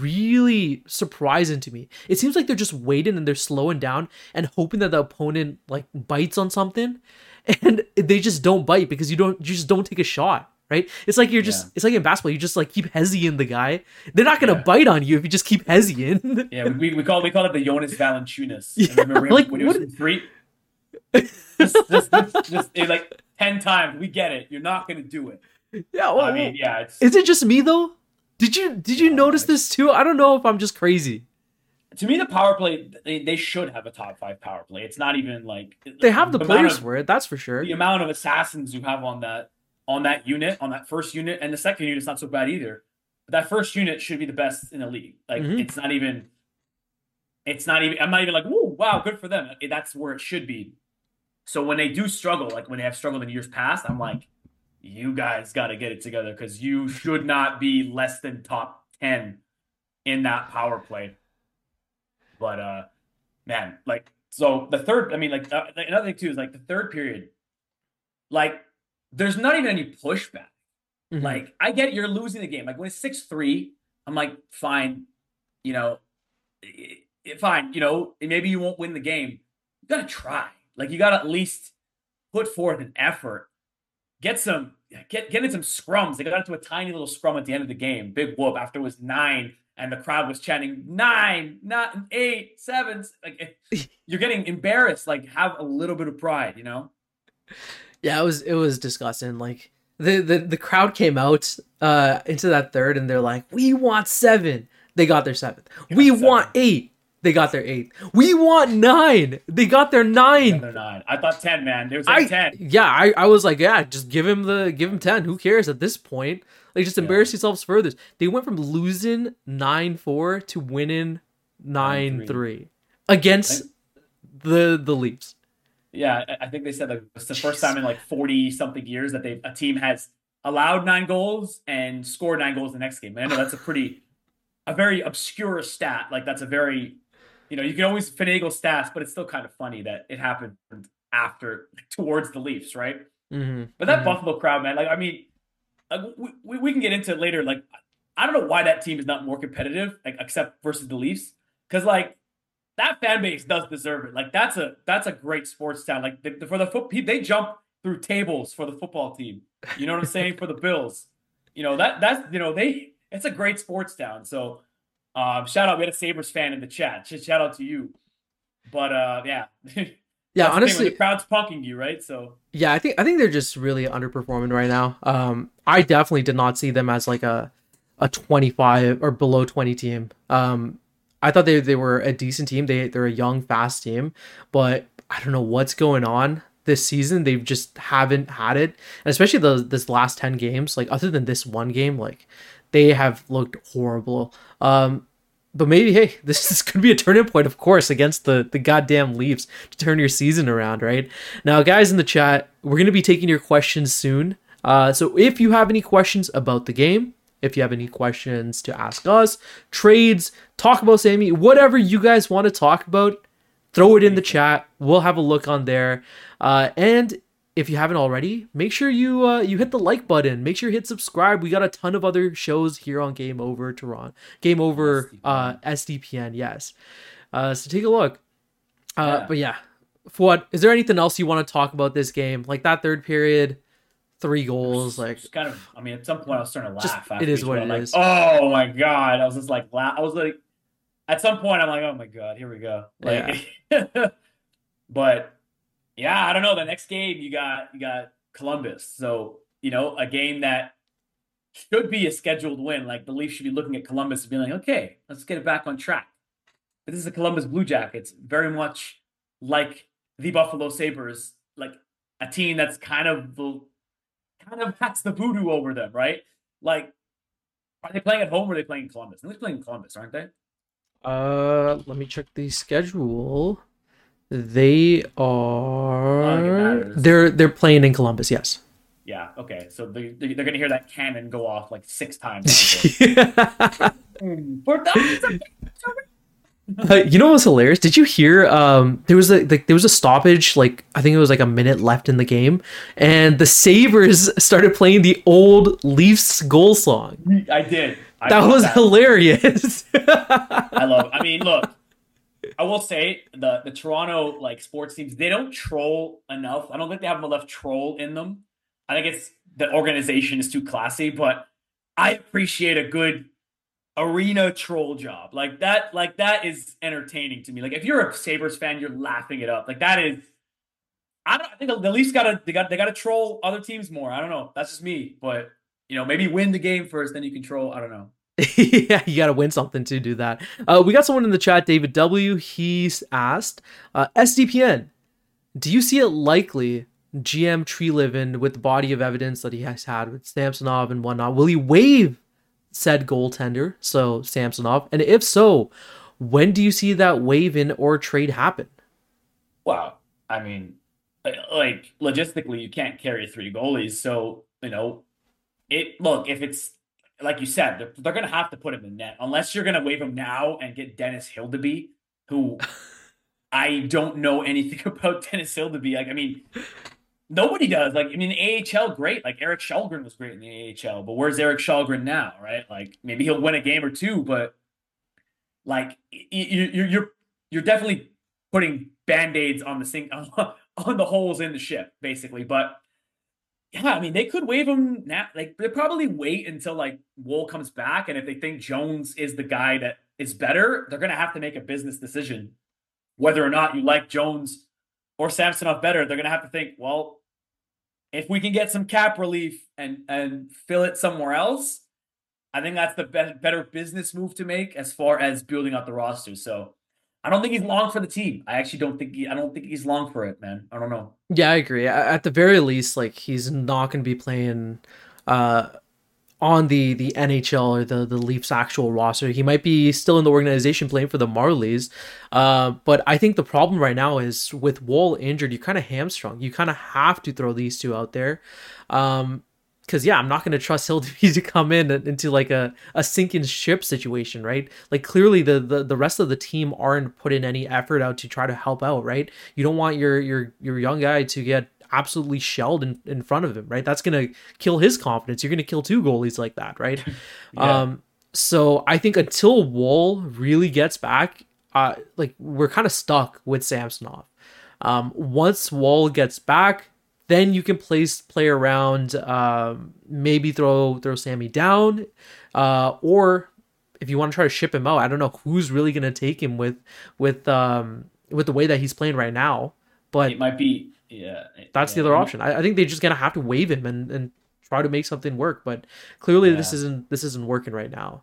really surprising to me. It seems like they're just waiting and they're slowing down and hoping that the opponent like bites on something and they just don't bite because you don't you just don't take a shot, right? It's like you're just Yeah. it's like in basketball, you just like keep hezzying the guy. They're not gonna Yeah. bite on you if you just keep hezzying. Yeah, we, we call we call it the Jonas Valanciunas. Yeah, Remember like, when he was what- three? just, just, just, just it, like ten times. We get it. You're not gonna do it. yeah, well, I mean, yeah, it's is it just me though? Did you did you notice this too? I don't know if I'm just crazy. to me the power play. They, they should have a top five power play. It's not even like They have the amount players of- for it, that's for sure. the amount of assassins you have on that on that unit, on that first unit, and the second unit's not so bad either. But that first unit should be the best in the league. Like Mhm. it's not even. It's not even. I'm not even like, whoa, wow, good for them. That's where it should be. So when they do struggle, like when they have struggled in years past, I'm like, you guys got to get it together because you should not be less than top ten in that power play. But uh, man, like so the third. I mean, like uh, another thing too is like the third period. Like, there's not even any pushback. Mhm. Like, I get you're losing the game. Like when it's six three, I'm like, fine, you know, i- i- fine, you know, maybe you won't win the game. You gotta try. Like you gotta at least put forth an effort. Get some get get in some scrums. They got into a tiny little scrum at the end of the game. Big whoop after it was nine, and the crowd was chanting nine, not eight, seven. Like you're getting embarrassed. Like have a little bit of pride, you know? Yeah, it was it was disgusting. Like the the, the crowd came out uh into that third and they're like, "We want 7." They got their 7th. We seven. want 8. They got their 8th. We want 9. They got their 9. They're nine. I thought ten, man. There was I like ten. yeah, I, I was like, yeah, just give him the give him 10. Who cares at this point? Like just Yeah. embarrass yourselves further. They went from losing 9-4 to winning 9-3 against the the Leafs. Yeah, I- I think they said that it's the first time in like forty something years that they a team has allowed nine goals and scored nine goals the next game. And I know that's a pretty a very obscure stat. Like that's a very you know, you can always finagle stats, but it's still kind of funny that it happened after towards the Leafs, right? Mhm. But that Mhm. Buffalo crowd, man, like I mean, like we, we, can get into it later. Like I don't know why that team is not more competitive, like except versus the Leafs, because like that fan base does deserve it. Like that's a that's a great sports town. Like the, for the foot, they jump through tables for the football team. You know what I'm saying? for the Bills, you know that that's you know they it's a great sports town. So um, shout out, we had a Sabres fan in the chat. Sh- Shout out to you. But uh, yeah, Yeah, That's the honestly, the crowd's punking you, right? So Yeah, I think I think they're just really underperforming right now. Um, I definitely did not see them as like a a 25 or below 20 team. Um, I thought they they were a decent team. They they're a young, fast team, but I don't know what's going on this season. They just haven't had it, and especially the this last 10 games. Like other than this one game, like they have looked horrible. Um, but maybe hey, this, this could be a turning point, of course, against the the goddamn Leafs to turn your season around, right? Now, guys in the chat, we're gonna be taking your questions soon. Uh, so if you have any questions about the game, if you have any questions to ask us, trades, talk about Sammy, whatever you guys want to talk about, throw it in the chat. We'll have a look on there. Uh, and if you haven't already, make sure you uh, you hit the like button. Make sure you hit subscribe. We got a ton of other shows here on Game Over Toronto, Game Over uh, SDPN. Yes, uh, so take a look. Uh, Yeah. But yeah, Fouad, is there anything else you want to talk about this game? Like that third period, three goals. Like Just kind of, I mean, at some point I was starting to laugh. it after is what it like, is. Oh my god! I was just like, la- I was like, at some point I'm like, oh my god, here we go. Like, but yeah, I don't know. The next game you got you got Columbus, so you know a game that should be a scheduled win. Like the Leafs should be looking at Columbus and being like, okay, let's get it back on track. But this is the Columbus Blue Jackets, very much like the Buffalo Sabres, like a team that's kind of the kind of has the voodoo over them, right? Like, are they playing at home or are they playing Columbus? They're playing Columbus, aren't they? Uh, let me check the schedule. They are. they're they're playing in Columbus. Yes. Yeah. Okay. So they they're gonna hear that cannon go off like six times. uh, you know what's hilarious? Did you hear? Um, there was a like, there was a stoppage. Like I think it was like a minute left in the game, and the Sabres started playing the old Leafs goal song. I did. I that was that. hilarious. I love. It. I mean, look, I will say the the Toronto like sports teams they don't troll enough. I don't think they have enough troll in them. I think it's the organization is too classy, but I appreciate a good arena troll job. Like that, like that is entertaining to me. Like if you're a Sabres fan, you're laughing it up. Like that is I don't I think the Leafs gotta they got they gotta troll other teams more. I don't know. That's just me. But you know, maybe win the game first, then you control. I don't know. yeah, you got to win something to do that. Uh, we got someone in the chat, David W. He's asked, uh, SDPN, do you see it likely GM Treliving with the body of evidence that he has had with Samsonov and whatnot, will he waive said goaltender, so Samsonov? And if so, when do you see that waive in or trade happen? Well, I mean, like logistically, you can't carry three goalies. So, you know, it look, if it's like you said, they're, they're going to have to put him in net unless you're going to waive him now and get Dennis Hildeby, who I don't know anything about Dennis Hildeby. Like, I mean, nobody does. Like, I mean, AHL, great. Like, Erik Källgren was great in the AHL, but where's Erik Källgren now, right? Like, maybe he'll win a game or two, but like, you, you, you're you're definitely putting band aids on the sink on the holes in the ship, basically. But yeah, I mean, they could waive him now. Like they probably wait until like Woll comes back, and if they think Jones is the guy that is better, they're gonna have to make a business decision whether or not you like Jones or Samsonov better. They're gonna have to think, well, if we can get some cap relief and and fill it somewhere else, I think that's the be- better business move to make as far as building out the roster. So I don't think he's long for the team. I actually don't think he, I don't think he's long for it, man. I don't know. Yeah, I agree. At the very least, like he's not going to be playing uh, on the the NHL or the the Leafs actual roster. He might be still in the organization playing for the Marlies. Uh, but I think the problem right now is with Woll injured, you kind of hamstrung. You kind of have to throw these two out there. Um, because yeah, I'm not going to trust Hildeby to come in into like a, a sinking ship situation, right? Like clearly the, the the rest of the team aren't putting any effort out to try to help out, right? You don't want your your your young guy to get absolutely shelled in, in front of him, right? That's going to kill his confidence. You're going to kill two goalies like that, right? yeah. Um so I think until Woll really gets back, uh like we're kind of stuck with Samsonov. Um once Woll gets back, then you can place play around, um, maybe throw throw Sammy down, uh, or if you want to try to ship him out, I don't know who's really gonna take him with with um with the way that he's playing right now. But it might be yeah. That's yeah. the other option. I, I, think they're just gonna have to waive him and, and try to make something work. But clearly, yeah. this isn't this isn't working right now.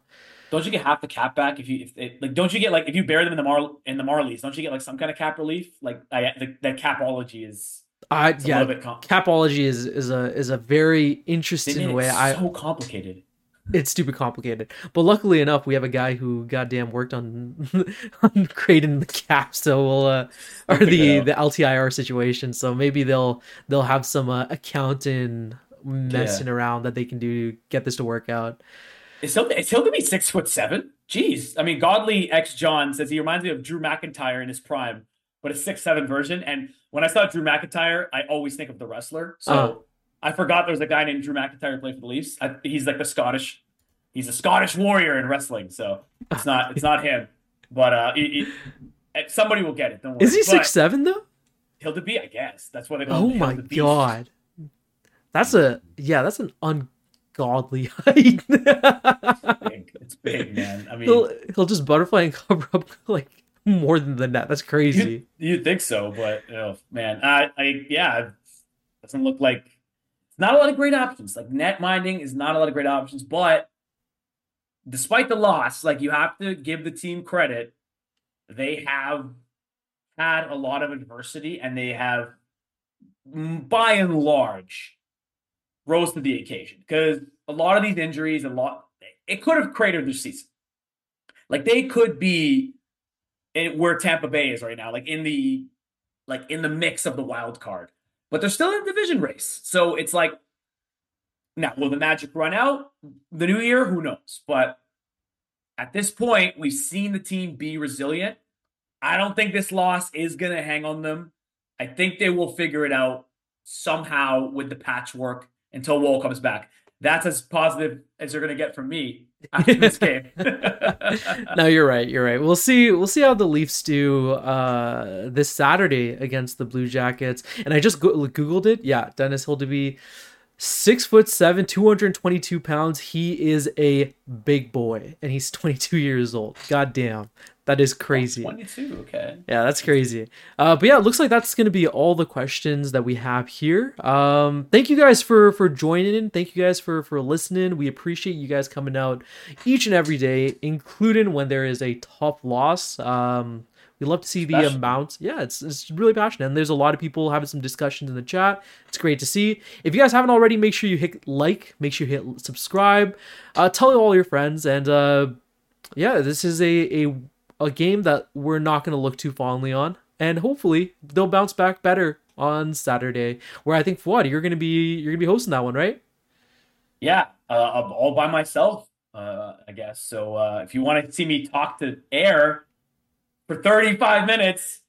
Don't you get half the cap back if you if like don't you get like if you bury them in the Mar in the Marlies? Don't you get like some kind of cap relief? Like I, the, the capology is uh, yeah, com- capology is is a is a very interesting way. I so complicated. It's stupid complicated, but luckily enough, we have a guy who goddamn worked on on creating the cap, so we'll uh, or the the LTIR situation. So maybe they'll they'll have some uh, accounting messing yeah. around that they can do to get this to work out. Is Hill is Hildeby six foot seven? Jeez, I mean, Godly X John says he reminds me of Drew McIntyre in his prime, but a six seven version. And when I saw Drew McIntyre, I always think of the wrestler. So uh I forgot there was a guy named Drew McIntyre who played for the Leafs. I, he's like the Scottish, he's a Scottish warrior in wrestling. So it's not it's not him, but uh, he, he, somebody will get it. Don't worry. Is he six seven though? Hilda I guess that's what they call. Oh my god, that's a yeah, that's an ungodly height. it's, big. it's big, man. I mean, he'll, he'll just butterfly and cover up like more than the net. That's crazy. You, would think so, but oh, man, I, I yeah, doesn't look like it's not a lot of great options. Like net minding is not a lot of great options, but despite the loss, like you have to give the team credit. they have had a lot of adversity and they have, by and large, rose to the occasion because a lot of these injuries, a lot, it could have cratered their season. Like they could be in, where Tampa Bay is right now, like in the like in the mix of the wild card, but they're still in the division race. So it's like, now will the magic run out the new year? Who knows? But at this point, we've seen the team be resilient. I don't think this loss is going to hang on them. I think they will figure it out somehow with the patchwork until Woll comes back. That's as positive as you're going to get from me after this game. no, you're right. You're right. We'll see. We'll see how the Leafs do uh, this Saturday against the Blue Jackets. And I just go- googled it. Yeah, Dennis Hildeby, six foot seven, 222 pounds. He is a big boy, and he's 22 years old. God damn. That is crazy. 22, okay. Yeah, that's crazy. Uh, but yeah, it looks like that's going to be all the questions that we have here. Um, thank you guys for for joining. Thank you guys for for listening. We appreciate you guys coming out each and every day, including when there is a tough loss. Um, we love to see the amount. Yeah, it's it's really passionate. And there's a lot of people having some discussions in the chat. It's great to see. If you guys haven't already, make sure you hit like, make sure you hit subscribe, uh, tell all your friends, and uh, yeah, this is a a a game that we're not going to look too fondly on, and hopefully they'll bounce back better on Saturday. Where I think Fouad, you're going to be you're going to be hosting that one, right? Yeah, uh, all by myself, uh, I guess. So uh, if you want to see me talk to air for 35 minutes,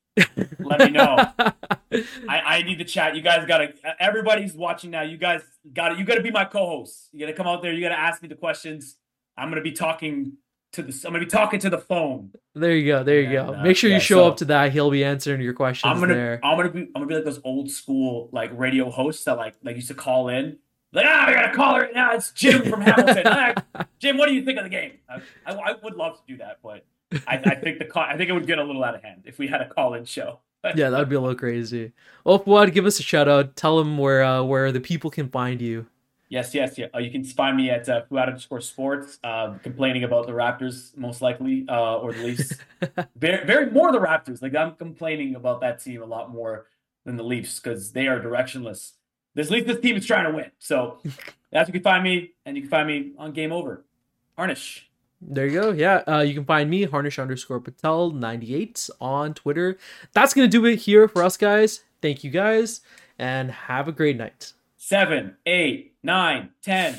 let me know. I, I need the chat. You guys gotta. Everybody's watching now. You guys got to You got to be my co-host. You got to come out there. You got to ask me the questions. I'm gonna be talking to the. I'm gonna be talking to the phone. There you go. There you and, go. Uh, Make sure yeah, you show so up to that. He'll be answering your questions. I'm gonna. There. I'm gonna be. I'm gonna be like those old school like radio hosts that like like used to call in. Like ah, I got a caller right now. It's Jim from Hamilton. ah, Jim, what do you think of the game? I, I, I would love to do that, but I, I think the call. I think it would get a little out of hand if we had a call-in show. yeah, that'd be a little crazy. Well, Fouad, give us a shout out. Tell them where uh, where the people can find you. Yes, yes, yeah. Uh, you can find me at uh, Fouad underscore sports, uh, complaining about the Raptors most likely, uh, or the Leafs. very, very more the Raptors. Like I'm complaining about that team a lot more than the Leafs because they are directionless. This Leafs this team is trying to win. So that's where you can find me, and you can find me on Game Over. Harnish. There you go. Yeah, uh, you can find me Harnish underscore Patel ninety eight on Twitter. That's gonna do it here for us guys. Thank you guys, and have a great night seven, eight, nine, ten.